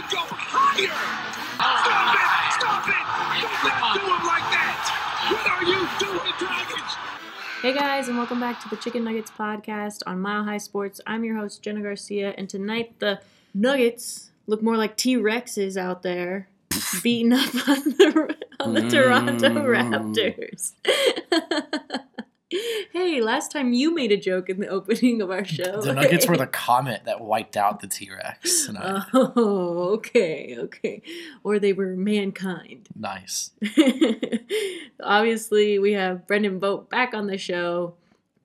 gonna go higher. Stop it! Stop it! Don't let do him like that. What are you doing, Dragons? Hey guys, and welcome back to the Chicken Nuggets podcast on Mile High Sports. I'm your host, Jena Garcia, and tonight the Nuggets look more like T Rexes out there, beating up on the, on the Toronto mm. Raptors. hey, last time you made a joke in the opening of our show. The Nuggets were the comet that wiped out the T Rex. Oh, okay, okay. Or they were mankind. nice. Obviously, we have Brendan Vogt back on the show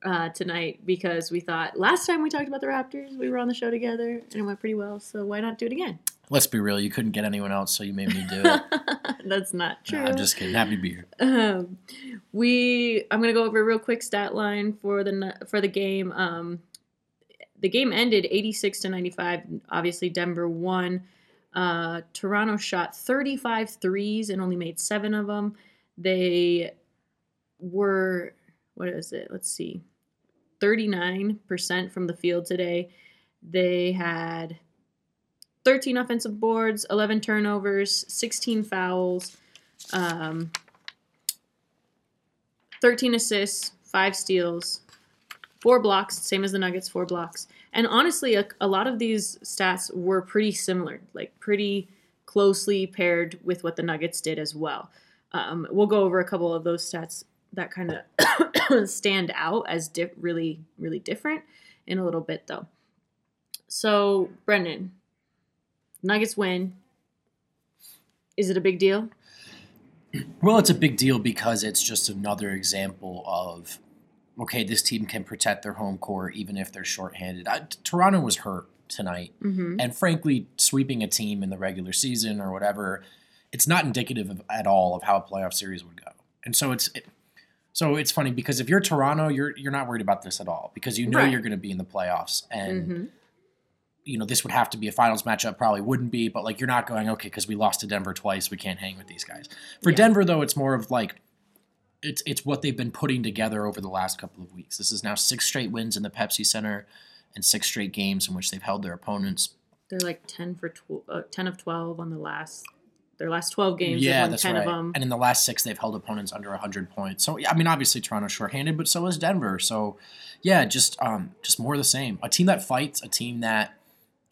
uh, tonight because we thought last time we talked about the Raptors, we were on the show together and it went pretty well. So why not do it again? Let's be real. You couldn't get anyone else, so you made me do it. That's not true. Nah, I'm just kidding. Happy to be here. Um, we I'm gonna go over a real quick stat line for the for the game. Um, the game ended 86 to 95. Obviously, Denver won. Uh, Toronto shot 35 threes and only made seven of them. They were what is it? Let's see, 39% from the field today. They had 13 offensive boards, 11 turnovers, 16 fouls. Um, 13 assists, five steals, four blocks, same as the Nuggets, four blocks. And honestly, a, a lot of these stats were pretty similar, like pretty closely paired with what the Nuggets did as well. Um, we'll go over a couple of those stats that kind of stand out as di- really, really different in a little bit, though. So, Brendan, Nuggets win. Is it a big deal? Well, it's a big deal because it's just another example of okay, this team can protect their home court even if they're shorthanded. I, Toronto was hurt tonight, Mm-hmm. and frankly, sweeping a team in the regular season or whatever, it's not indicative of, at all of how a playoff series would go. And so it's it, so it's funny because if you're Toronto, you're you're not worried about this at all because you know Right. you're going to be in the playoffs and. Mm-hmm. You know, this would have to be a finals matchup, probably wouldn't be, but like you're not going, okay, because we lost to Denver twice, we can't hang with these guys. For Yeah. Denver, though, it's more of like it's it's what they've been putting together over the last couple of weeks. This is now six straight wins in the Pepsi Center and six straight games in which they've held their opponents. They're like ten for tw- uh, ten of twelve on the last their last twelve games. yeah, that's ten right. of them. And in the last six, they've held opponents under 100 points. So, yeah, I mean, obviously Toronto's shorthanded, but so is Denver. So, yeah, just um, just more of the same. A team that fights, a team that,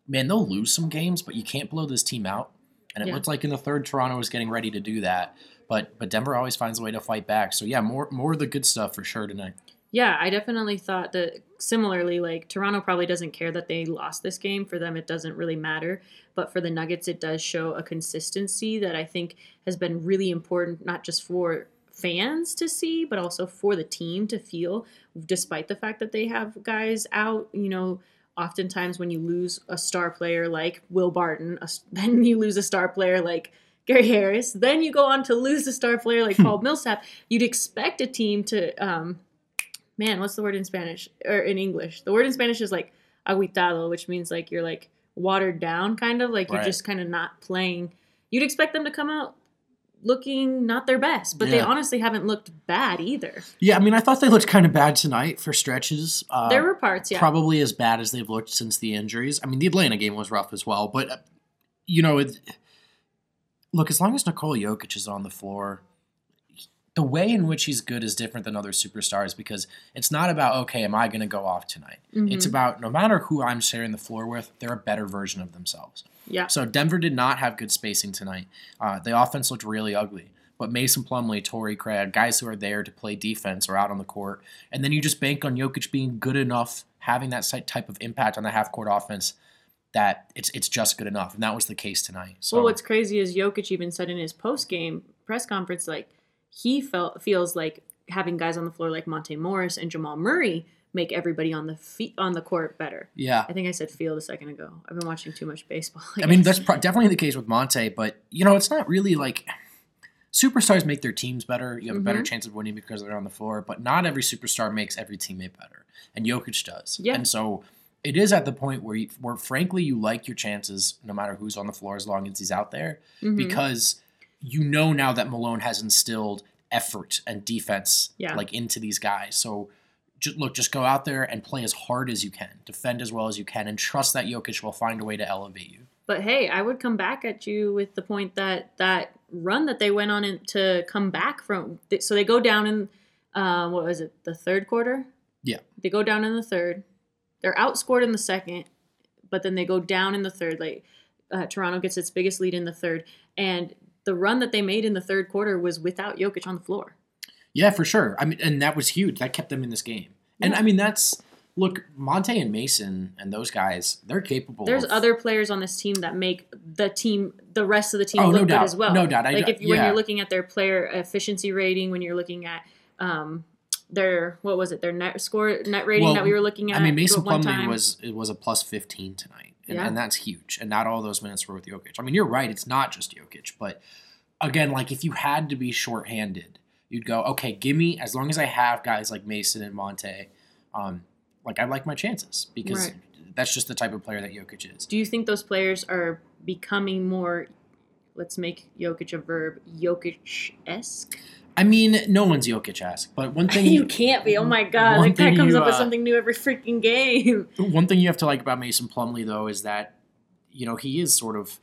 man, they'll lose some games, but you can't blow this team out. And it Yeah. looked like in the third, Toronto was getting ready to do that. But but Denver always finds a way to fight back. So yeah, more more of the good stuff for sure tonight. Yeah, I definitely thought that similarly, like Toronto probably doesn't care that they lost this game. For them, it doesn't really matter. But for the Nuggets, it does show a consistency that I think has been really important, not just for fans to see, but also for the team to feel, despite the fact that they have guys out. You know, oftentimes when you lose a star player like Will Barton, a, then you lose a star player like Gary Harris, then you go on to lose a star player like Paul Millsap. You'd expect a team to um, man, what's the word in Spanish or in English? The word in Spanish is like aguitado, which means like you're like watered down, kind of like you're just kind of not playing. You'd expect them to come out looking not their best, but they honestly haven't looked bad either. Yeah, I mean, I thought they looked kind of bad tonight for stretches. Uh, there were parts, yeah. probably as bad as they've looked since the injuries. I mean, the Atlanta game was rough as well, but uh, you know, it, look, as long as Nikola Jokic is on the floor, the way in which he's good is different than other superstars because it's not about okay, am I going to go off tonight? It's Mhm. about no matter who I'm sharing the floor with, they're a better version of themselves. yeah. So Denver did not have good spacing tonight. Uh, the offense looked really ugly. But Mason Plumlee, Torrey Craig, guys who are there to play defense are out on the court. And then you just bank on Jokic being good enough, having that type of impact on the half court offense that it's it's just good enough. And that was the case tonight. So well, what's crazy is Jokic even said in his post game press conference, like he felt feels like having guys on the floor like Monte Morris and Jamal Murray make everybody on the feet on the court better. yeah. I think I said field a second ago. I've been watching too much baseball. I mean, that's pro- definitely the case with Monte, but you know, it's not really like superstars make their teams better. You have a better Mhm. chance of winning because they're on the floor, but not every superstar makes every teammate better, and Jokic does. Yeah. And so it is at the point where, you, where frankly, you like your chances no matter who's on the floor as long as he's out there, Mhm. because you know now that Malone has instilled effort and defense Yeah. like into these guys. So. Just, look, just go out there and play as hard as you can, defend as well as you can, and trust that Jokic will find a way to elevate you. But hey, I would come back at you with the point that that run that they went on in, to come back from. So they go down in uh, what was it, the third quarter? Yeah. They go down in the third. They're outscored in the second, but then they go down in the third. Like uh, Toronto gets its biggest lead in the third, and the run that they made in the third quarter was without Jokic on the floor. Yeah, for sure. I mean, and that was huge. That kept them in this game. And I mean, that's look, Monte and Mason and those guys, they're capable. There's of, other players on this team that make the team, the rest of the team, Oh, no look good doubt. as well. No doubt. I like if you, when you're looking at their player efficiency rating, when you're looking at um, their what was it, their net score, net rating Well, that we were looking at. I mean, Mason Plumlee was it was a plus fifteen tonight, and, Yeah. and that's huge. And not all those minutes were with Jokic. I mean, you're right; it's not just Jokic, but again, like if you had to be shorthanded, you'd go, okay, give me as long as I have guys like Mason and Monte, um, like I like my chances because Right. that's just the type of player that Jokic is. Do you think those players are becoming more? Let's make Jokic a verb. Jokic esque. I mean, no one's Jokic-esque, but one thing you can't be. Oh my god! Like that comes you, up with uh, something new every freaking game. One thing you have to like about Mason Plumlee, though, is that you know he is sort of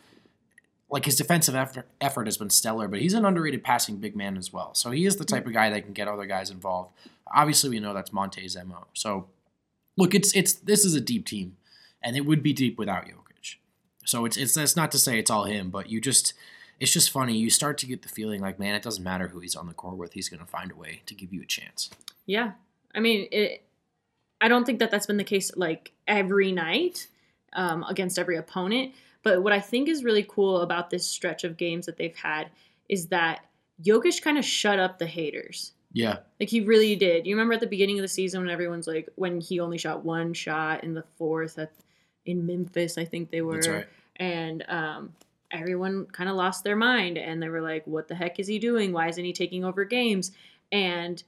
like his defensive effort, effort has been stellar, but he's an underrated passing big man as well. So he is the type of guy that can get other guys involved. Obviously, we know that's Monte's mo. So look, it's it's this is a deep team, and it would be deep without Jokic. So it's it's that's not to say it's all him, but you just it's just funny. You start to get the feeling like, man, it doesn't matter who he's on the court with, he's going to find a way to give you a chance. Yeah, I mean, it. I don't think that that's been the case like every night um, against every opponent. But what I think is really cool about this stretch of games that they've had is that Jokic kind of shut up the haters. Yeah, Like he really did. You remember at the beginning of the season when everyone's like, when he only shot one shot in the fourth at in Memphis, I think they were, that's right. and um, everyone kind of lost their mind and they were like, "What the heck is he doing? Why isn't he taking over games?" And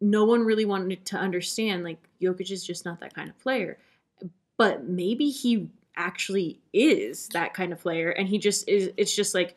no one really wanted to understand like Jokic is just not that kind of player. But maybe he actually is that kind of player and he just is it's just like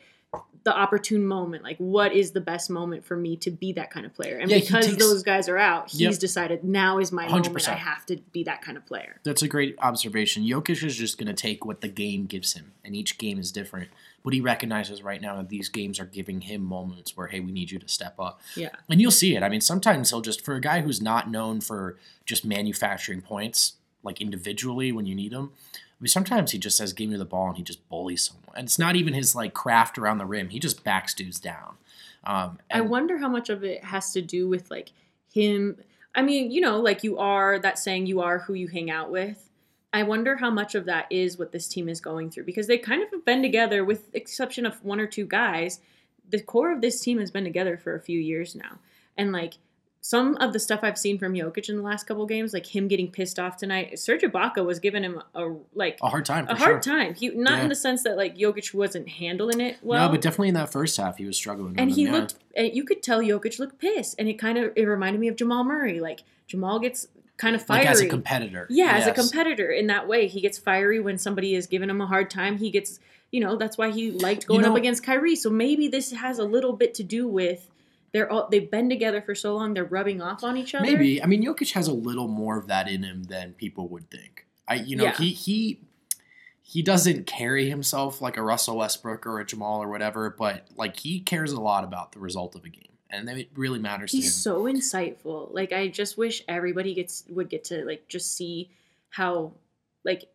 the opportune moment like what is the best moment for me to be that kind of player and Yeah, because takes- those guys are out he's Yep. decided now is my moment 100%. i have to be that kind of player That's a great observation. Jokic is just going to take what the game gives him, and each game is different. But he recognizes right now that these games are giving him moments where, hey, we need you to step up. yeah And you'll see it. I mean, sometimes he'll just, for a guy who's not known for just manufacturing points, like individually when you need them, mean, sometimes he just says, give me the ball, and he just bullies someone. And it's not even his, like, craft around the rim. He just backs dudes down. Um, I wonder how much of it has to do with like him. I mean, you know, like you are that saying you are who you hang out with. I wonder how much of that is what this team is going through because they kind of have been together, with exception of one or two guys. The core of this team has been together for a few years now, and like some of the stuff I've seen from Jokic in the last couple games, like him getting pissed off tonight. Serge Ibaka was giving him a like a hard time, for a sure. hard time. He not Yeah. in the sense that like Jokic wasn't handling it well. no, but definitely in that first half, he was struggling. and with he him, yeah. looked and you could tell Jokic looked pissed and it kind of it reminded me of Jamal Murray like Jamal gets kind of fiery like as a competitor. yeah as a competitor in that way he gets fiery when somebody is giving him a hard time he gets you know that's why he liked You going know- up against Kyrie so maybe this has a little bit to do with they're all they've been together for so long they're rubbing off on each other Maybe. I mean, Jokic has a little more of that in him than people would think. I, you know, Yeah. he he he doesn't carry himself like a Russell Westbrook or a Jamal or whatever, but like he cares a lot about the result of a game, and it really matters he's to him. so insightful like I just wish everybody gets would get to like just see how like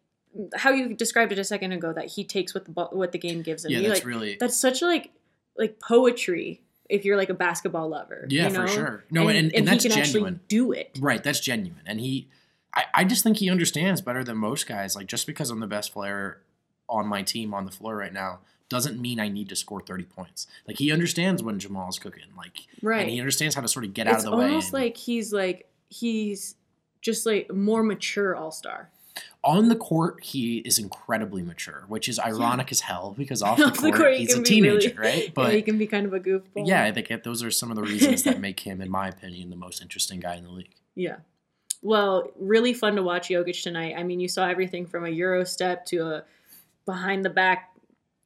how you described it a second ago that he takes what the what the game gives him yeah, that's like, really that's such like like poetry if you're like a basketball lover. yeah you know? for sure. No, and, and, that's he can genuine. actually do it. Right, that's genuine, and he, I, I just think he understands better than most guys. Like just because I'm the best player on my team on the floor right now doesn't mean I need to score 30 points. Like he understands when Jamal's cooking, like, Right. and he understands how to sort of get out of the way. It's almost like he's like he's just like more mature all star. On the court, he is incredibly mature, which is ironic as hell because off Off the the court, court, he he's a teenager, really- right? yeah, But he can be kind of a goofball. yeah, I think those are some of the reasons that make him, in my opinion, the most interesting guy in the league. Yeah. Well, really fun to watch Jokic tonight. I mean, you saw everything from a Euro step to a behind the back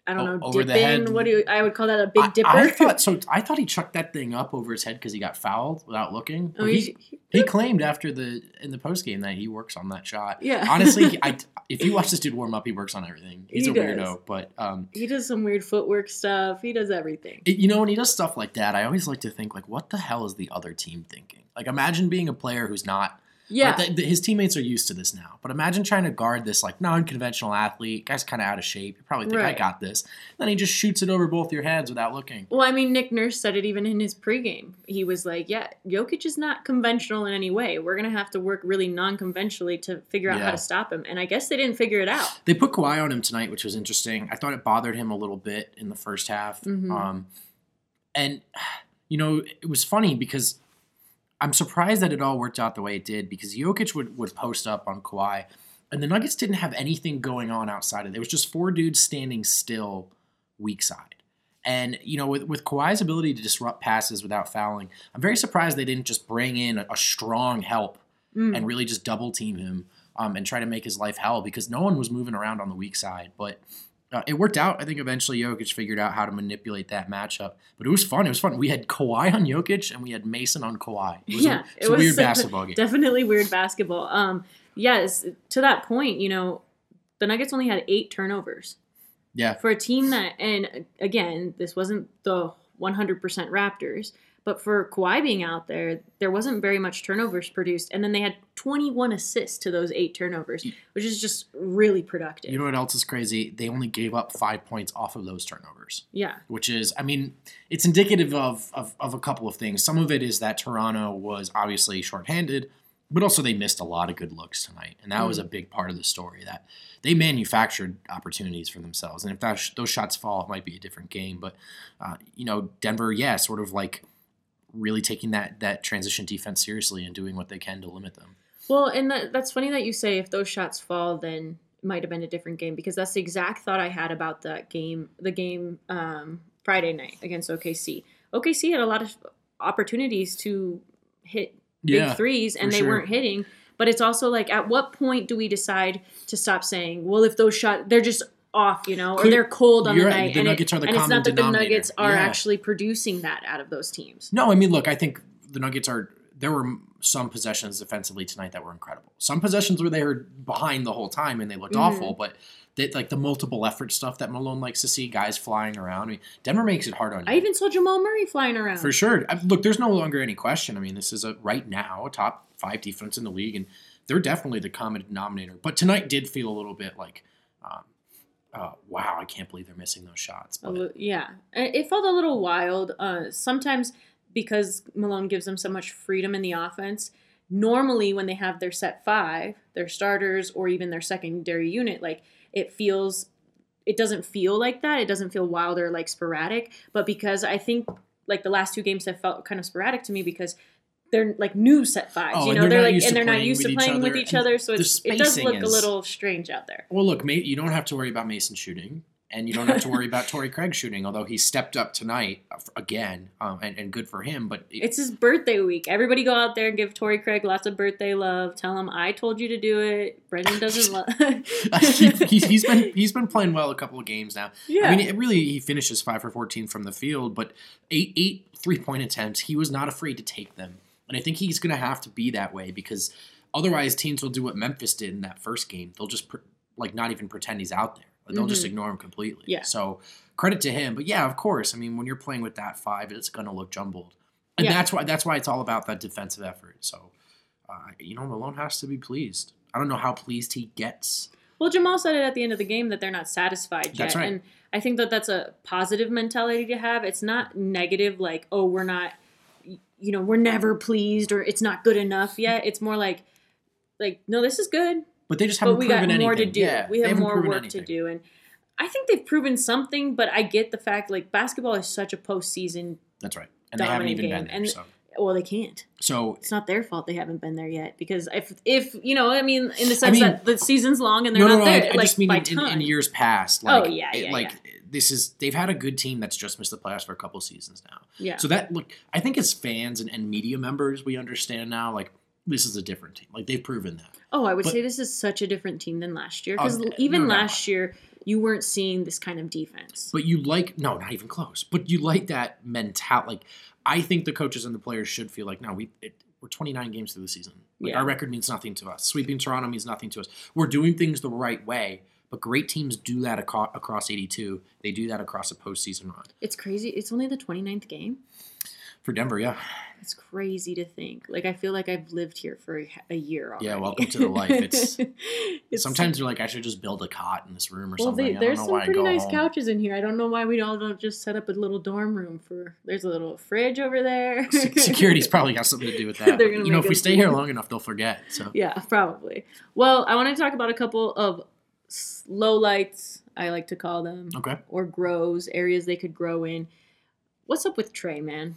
I don't O- know, over the dip head. in. What do you, I would call that a big I- dipper? I, thought so. I thought he chucked that thing up over his head because he got fouled without looking. Oh, he- he, he claimed after the in the post game that he works on that shot. Yeah. Honestly, he- I, if you watch this dude warm up, he works on everything. He's He a does. weirdo, but um, he does some weird footwork stuff. He does everything. it- you know when he does stuff like that, I always like to think like, what the hell is the other team thinking? Like, imagine being a player who's not. Yeah. like, the- the- his teammates are used to this now, but imagine trying to guard this like non-conventional athlete. Guy's kind of out of shape. You probably think I got this. Then he just shoots it over both your heads without looking. Well, I mean, Nick Nurse said it even in his pregame. He was like, "Yeah, Jokic is not conventional in any way. We're gonna have to work really non-conventionally to figure out how to stop him." And I guess they didn't figure it out. They put Kawhi on him tonight, which was interesting. I thought it bothered him a little bit in the first half. Mhm. Um, and, you know, it was funny because I'm surprised that it all worked out the way it did because Jokic would, would post up on Kawhi, and the Nuggets didn't have anything going on outside of it. It was just four dudes standing still weak side. And, you know, with, with Kawhi's ability to disrupt passes without fouling, I'm very surprised they didn't just bring in a, a strong help Mm. and really just double team him um, and try to make his life hell because no one was moving around on the weak side. But uh, it worked out. I think eventually Jokic figured out how to manipulate that matchup. But it was fun. It was fun. We had Kawhi on Jokic and we had Mason on Kawhi. It was yeah, a, it's a weird basketball game. Definitely weird basketball. Um, yes, to that point, you know, the Nuggets only had eight turnovers Yeah. for a team that, and again, this wasn't the 100% Raptors, but for Kawhi being out there, there wasn't very much turnovers produced, and then they had 21 assists to those eight turnovers, which is just really productive. You know what else is crazy? They only gave up five points off of those turnovers. yeah, which is, I mean, it's indicative of, of, of a couple of things. Some of it is that Toronto was obviously shorthanded, but also they missed a lot of good looks tonight. And that was a big part of the story that they manufactured opportunities for themselves. And if that sh- those shots fall, it might be a different game. But, uh, you know, Denver, yeah, sort of like really taking that, that transition defense seriously and doing what they can to limit them. Well, and that, that's funny that you say if those shots fall, then it might have been a different game because that's the exact thought I had about that game, the game um, Friday night against OKC. OKC had a lot of opportunities to hit big Yeah, threes and they sure. weren't hitting. But it's also like, at what point do we decide to stop saying, well, if those shots, they're just off, you know, or they're cold on the night. the and Nuggets it, are the and it's not that the. Nuggets are Yeah. actually producing that out of those teams. No, I mean, look, I think the Nuggets are. There were some possessions defensively tonight that were incredible. Some possessions where they were behind the whole time and they looked Mhm. awful, but they, like the multiple effort stuff that Malone likes to see, guys flying around. I mean, Denver makes it hard on you. I even saw Jamal Murray flying around. For sure. I- Look, there's no longer any question. I mean, this is a right now a top five defense in the league, and they're definitely the common denominator. But tonight did feel a little bit like, um, uh, wow, I can't believe they're missing those shots. But li- yeah, it it felt a little wild. Uh, sometimes because Malone gives them so much freedom in the offense. Normally, when they have their set five, their starters, or even their secondary unit, like it feels, it doesn't feel like that. It doesn't feel wild or like sporadic. But because I think like the last two games have felt kind of sporadic to me because they're like new set fives, Oh, you know, they're they're like and they're not used to playing with each other, so it's, it does look a little strange out there. Well, look, you don't have to worry about Mason shooting, and you don't have to worry about Torrey Craig shooting, although he stepped up tonight uh, again, um, and, and good for him. But it- It's his birthday week. Everybody go out there and give Torrey Craig lots of birthday love. Tell him I told you to do it. Brendan doesn't love. he, he's, he's been he's been playing well a couple of games now. yeah. I mean, it really he finishes five for fourteen from the field, but eight eight three point attempts. He was not afraid to take them, and I think he's going to have to be that way because otherwise teams will do what Memphis did in that first game. They'll just pr- like not even pretend he's out there. Like, they'll just Mhm. ignore him completely. Yeah. So credit to him, but yeah, of course. I mean, when you're playing with that five, it's going to look jumbled, and Yeah. that's why that's why it's all about that defensive effort. So, uh, you know, Malone has to be pleased. I don't know how pleased he gets. well, Jamal said it at the end of the game that they're not satisfied yet, That's right. and I think that that's a positive mentality to have. It's not negative, like oh, we're not, you know, we're never pleased or it's not good enough yet. It's more like, like no, this is good, But they just haven't but we proven got more anything. to do. Yeah, we have more work to do, and I think they've proven something. But I get the fact like basketball is such a postseason. That's right. And they haven't even game. been there. And- so. Well, they can't. so It's not their fault they haven't been there yet. Because if if you know, I mean, in the sense mean- that the season's long and they're no, no, not no. I, there, I like just mean by in, in, time. in years past. Oh, Like, yeah, it- like yeah. This is they've had a good team that's just missed the playoffs for a couple seasons now. yeah. So that look, I think as fans and, and media members, we understand now. Like this is a different team. Like they've proven that. oh, I would but- say this is such a different team than last year. Oh, Because no even doubt. last year, you weren't seeing this kind of defense. But you like no, not even close. But you like that mentality. Like I think the coaches and the players should feel like no, we it, we're 29 games through the season. Like Yeah. our record means nothing to us. Sweeping Toronto means nothing to us. We're doing things the right way. But great teams do that aco- across 82. They do that across a postseason run. It's crazy. It's only the 29th game. For Denver, yeah, It's crazy to think. Like I feel like I've lived here for a, a year already. Yeah, welcome to the life. It's- It's- sometimes you're like, I should just build a cot in this room or well, something. they, I don't there's some pretty nice home. couches in here. I don't know why we all don't just set up a little dorm room for. There's a little fridge over there. Se- Security's probably got something to do with that. They're but, gonna you know, if we stay here long enough, they'll forget. So Yeah, probably. Well, I want to talk about a couple of low lights, I like to call them, okay. or grows, areas they could grow in. What's up with Trey, man?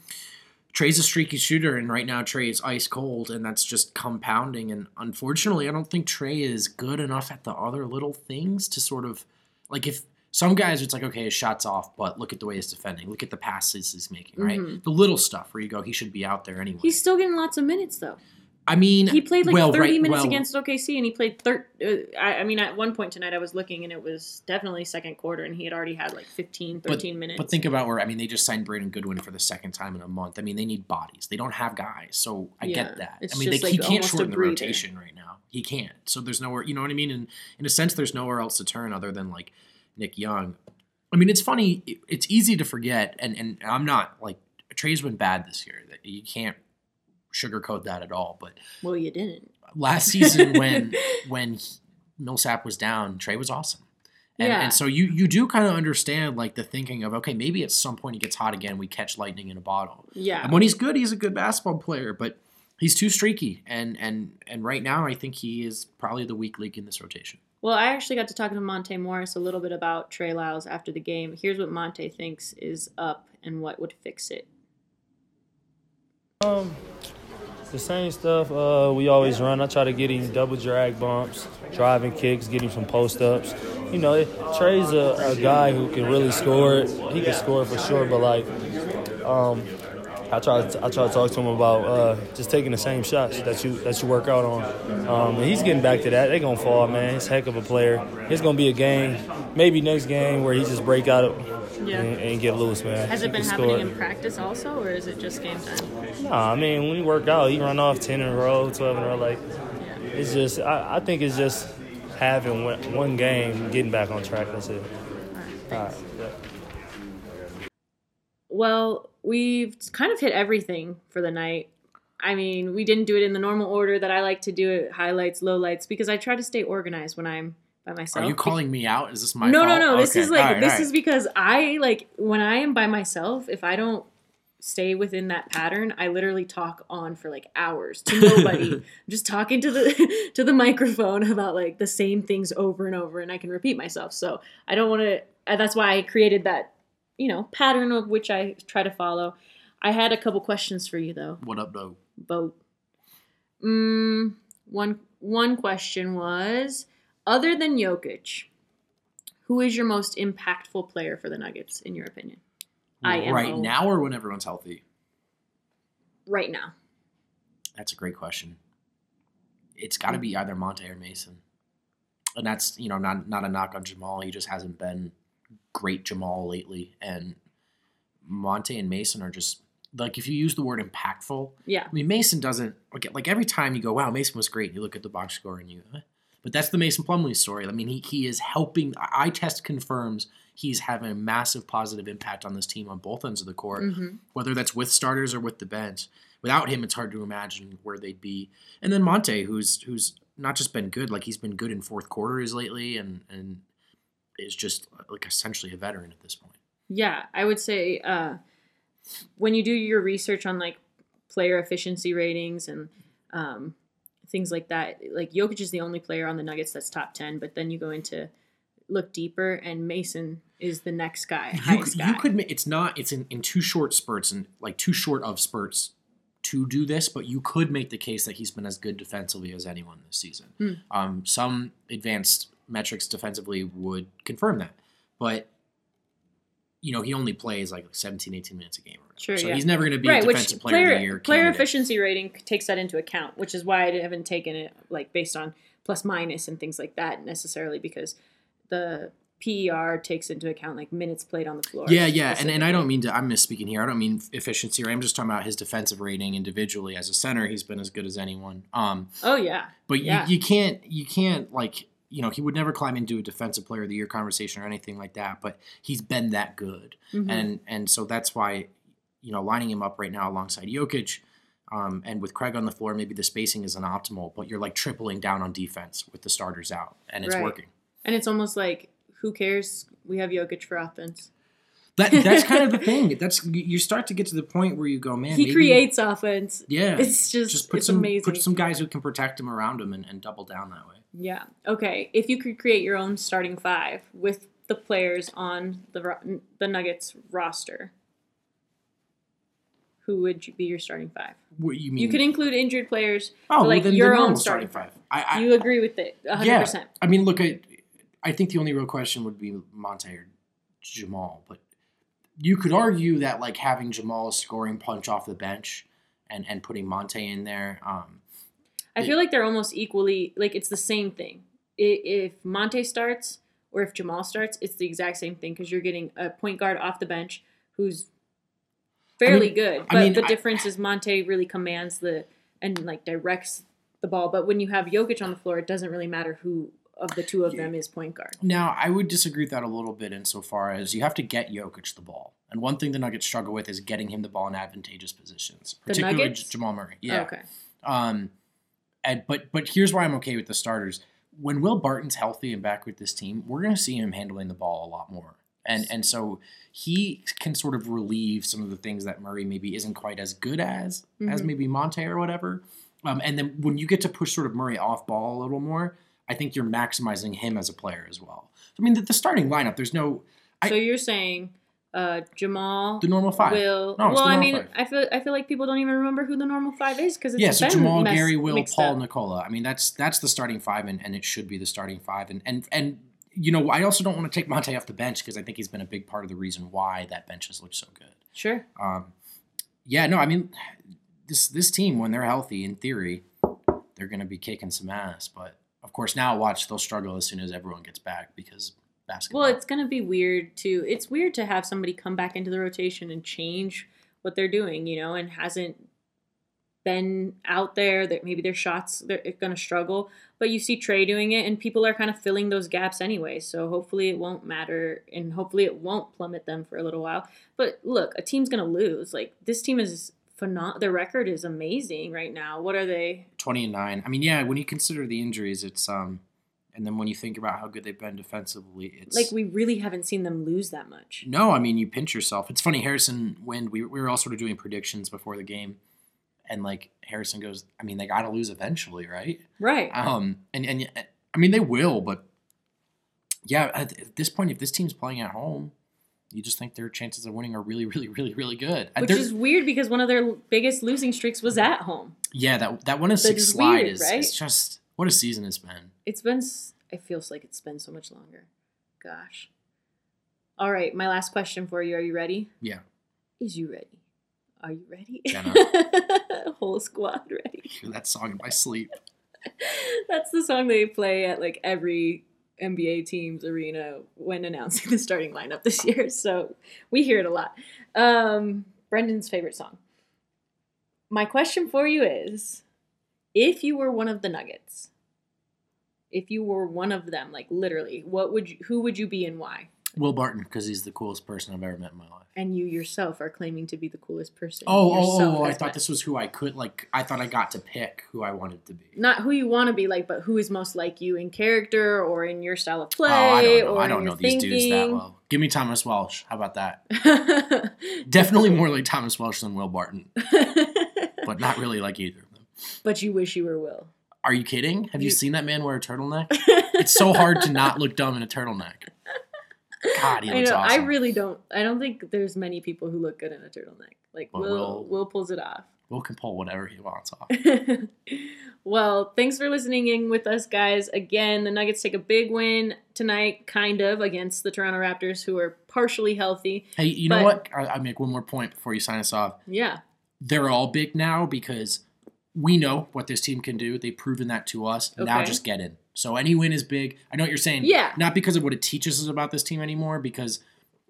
Trey's a streaky shooter, and right now Trey is ice cold, and that's just compounding. And unfortunately, I don't think Trey is good enough at the other little things to sort of like if some guys it's like okay, his shot's off, but look at the way he's defending, look at the passes he's making, right? Mhm. The little stuff where you go, he should be out there anyway. He's still getting lots of minutes though. I mean, He played like well, 30 right- minutes well, against OKC, and he played thir- uh, I, I mean, at one point tonight, I was looking, and it was definitely second quarter, and he had already had like 15, 13 minutes. But think about where I mean they just signed Brandon Goodwin for the second time in a month. I mean they need bodies. They don't have guys, so I Yeah, get that. I mean they, just he can't shorten the rotation right now. He can't. So there's nowhere. You know what I mean? And in a sense, there's nowhere else to turn other than like Nick Young. I mean it's funny. it- It's easy to forget, and and I'm not like Trey's been bad this year. That you can't sugarcoat that at all. But well, you didn't. last season when when he- Millsap was down, Trey was awesome. And, Yeah. and so you you do kind of understand like the thinking of okay maybe at some point he gets hot again we catch lightning in a bottle Yeah. and when he's good he's a good basketball player but he's too streaky and and and right now I think he is probably the weak link in this rotation Well, I actually got to talk to Monte Morris a little bit about Trey Lyles after the game. Here's what Monte thinks is up and what would fix it. Um, the same stuff uh, we always run. I try to get him double drag bumps, driving kicks, get him some post ups. You know, Trey's a, a guy who can really score. He can score for sure, but like, um, I try to, I try to talk to him about uh, just taking the same shots that you that you work out on. Um, and he's getting back to that. They're gonna fall, man. He's a heck of a player. It's gonna be a game, maybe next game where he just break out Yeah. and, and get loose, man. Has it been happening score. in practice also, or is it just game time? Nah, I mean, when you work out, you run off 10 in a row, 12 in a row. Like, Yeah. it's just, I, I think it's just having one, one game, getting back on track. That's it. All right. All right. Yeah. Well, we've kind of hit everything for the night. I mean, we didn't do it in the normal order that I like to do it highlights, lowlights, because I try to stay organized when I'm by myself. are you calling me out is this my no, fault? no, no. This Okay, is like right, this right. is because I like when I am by myself. If I don't stay within that pattern, I literally talk on for like hours to nobody. I'm just talking to the to the microphone about like the same things over and over, and I can repeat myself. So I don't want to. That's why I created that you know pattern of which I try to follow. I had a couple questions for you though what up though Vogt. Mm, one one question was, other than Jokic, who is your most impactful player for the Nuggets in your opinion? Right now or when everyone's healthy Right now. That's a great question. It's got to be either Monte or Mason, and that's you know not not a knock on Jamal. He just hasn't been great Jamal lately, and Monte and Mason are just like if you use the word impactful. Yeah. I mean Mason doesn't like like every time you go wow Mason was great. You look at the box score and you, eh. But that's the Mason Plumlee story. I mean he he is helping. Eye test confirms he's having a massive positive impact on this team on both ends of the court hmm whether that's with starters or with the bench. Without him, it's hard to imagine where they'd be. And then Monte, who's who's not just been good, like he's been good in fourth quarters lately, and and is just like essentially a veteran at this point. Yeah, I would say uh, when you do your research on like player efficiency ratings and um, things like that, like Jokic is the only player on the Nuggets that's top ten. But then you go into look deeper, and Mason is the next guy, You could, guy. you could. It's not it's in, in too short spurts and like too short of spurts to do this, but you could make the case that he's been as good defensively as anyone this season. Hmm. Um, some advanced metrics defensively would confirm that, but you know he only plays like 17, 18 minutes a game. Sure, so yeah. he's never going to be right, a which player, player of the year. player candidate. efficiency rating takes that into account, which is why I haven't taken it like based on plus minus and things like that necessarily because the PER takes into account like minutes played on the floor. Yeah, yeah, and, and I don't mean to. I'm misspeaking here. I don't mean efficiency. Right? I'm just talking about his defensive rating individually as a center. He's been as good as anyone. Um, Oh yeah. but Yeah. you, you can't you can't like you know he would never climb into a defensive player of the year conversation or anything like that. But he's been that good, Mhm. and and so that's why you know lining him up right now alongside Jokic. Um, and with Craig on the floor, maybe the spacing isn't optimal, but you're like tripling down on defense with the starters out, and it's Right. working. And it's almost like, who cares? We have Jokic for offense. That that's kind of the thing. That's you start to get to the point where you go, man. he maybe- creates offense. Yeah, It's just, just put it's some amazing. put some guys who can protect him around him and, and double down that way. Yeah. Okay. If you could create your own starting five with the players on the the Nuggets roster, who would be your starting five? What you mean? You could include injured players. oh, but, well, like then your own starting five. I, I you agree with it, hundred yeah. percent. I mean, look at. I think the only real question would be Monte or Jamal, but you could argue that like having Jamal scoring punch off the bench and and putting Monte in there. Um, I feel like they're almost equally like it's the same thing. If Monte starts or if Jamal starts, it's the exact same thing because you're getting a point guard off the bench who's fairly mean- good. I But mean, the I- difference is Monte really commands the and like directs the ball. But when you have Jokic on the floor, it doesn't really matter who of the two of them is point guard. Now, I would disagree with that a little bit insofar as you have to get Jokic the ball. And one thing the Nuggets struggle with is getting him the ball in advantageous positions, particularly? Jamal Murray. Yeah. Okay. Um, and but but here's why I'm okay with the starters. When Will Barton's healthy and back with this team, we're going to see him handling the ball a lot more, and and so he can sort of relieve some of the things that Murray maybe isn't quite as good as as Mhm. maybe Monte or whatever. Um, and then when you get to push sort of Murray off ball a little more, I think you're maximizing him as a player as well. I mean, the, the starting lineup, there's no I- so you're saying uh, Jamal the normal five. Will. No, well, I mean, five. I feel I feel like people don't even remember who the normal five is because it's yeah, so Jamal, mess- Gary, Will, Paul, up. Nikola. I mean, that's that's the starting five, and, and it should be the starting five. And and and you know, I also don't want to take Monte off the bench because I think he's been a big part of the reason why that bench has looked so good. Sure. Um, yeah, no, I mean, this this team when they're healthy, in theory, they're going to be kicking some ass. But of course, now watch they'll struggle as soon as everyone gets back because basketball. Well, it's gonna be weird too. It's weird to have somebody come back into the rotation and change what they're doing, you know, and hasn't been out there. That maybe their shots they're gonna struggle, but you see Trey doing it, and people are kind of filling those gaps anyway. So hopefully it won't matter, and hopefully it won't plummet them for a little while. But look, a team's gonna lose. Like this team is phenom. Their record is amazing right now. What are they? twenty and nine. I mean, yeah, when you consider the injuries, it's um, and then when you think about how good they've been defensively, it's Like we really haven't seen them lose that much. No, I mean you pinch yourself. It's funny. Harrison Wind. We we were all sort of doing predictions before the game, and like Harrison goes, I mean they got to lose eventually, right? Right. Um, and and I mean they will, but yeah, at, this point, if this team's playing at home, you just think their chances of winning are really, really, really, really good. Which they're- is weird because one of their biggest losing streaks was at home. yeah, that that one That six is slide weird, is right? it's just what a season it's been. It's been, it feels like it's been so much longer. Gosh. All right, my last question for you. Are you ready? Yeah. Is you ready? Are you ready? Whole squad ready. Hear that song in my sleep. That's the song they play at like every NBA team's arena when announcing the starting lineup this year. So we hear it a lot. Um, Brendan's favorite song. My question for you is if you were one of the Nuggets, if you were one of them, like literally, what would you, who would you be and why? Will Barton because he's the coolest person I've ever met in my life. And you yourself are claiming to be the coolest person. Oh, oh yourself oh, oh! I thought met. this was who I could like. I thought I got to pick who I wanted to be. not who you want to be like, but who is most like you in character or in your style of play. oh, I don't know. Or I don't know these dudes that well. Give me Thomas Welsh. How about that? Definitely more like Thomas Welsh than Will Barton, but not really like either of them. but you wish you were Will. Are you kidding? Have you, You- seen that man wear a turtleneck? It's so hard to not look dumb in a turtleneck. God, he I know. awesome. I really don't. I don't think there's many people who look good in a turtleneck. Like Will, Will- Will pulls it off. Will can pull whatever he wants off. well, thanks for listening in with us, guys. Again, the Nuggets take a big win tonight, kind of, against the Toronto Raptors, who are partially healthy. Hey, you know what? I, I'll make one more point before you sign us off. Yeah. They're all big now because we know what this team can do. They've proven that to us. Now just get in. So any win is big. I know what you're saying. Yeah. Not because of what it teaches us about this team anymore, because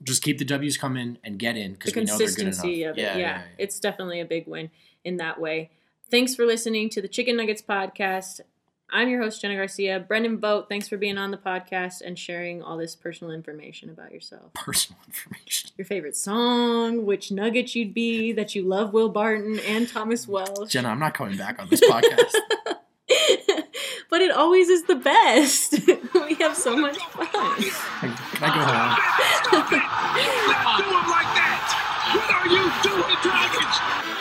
just keep the W's coming and get in because we know they're good enough. of it. Yeah, yeah, yeah. it's definitely a big win in that way. Thanks for listening to the Chicken Nuggets podcast. I'm your host, Jena Garcia. Brendan Vogt, thanks for being on the podcast and sharing all this personal information about yourself. Personal information. Your favorite song, which nugget you'd be, that you love Will Barton and Thomas Welsh. Jena, I'm not coming back on this podcast. but it always is the best. we have so much fun. Can I go home? Stop it! Don't do him like that! What are you doing, Dragons?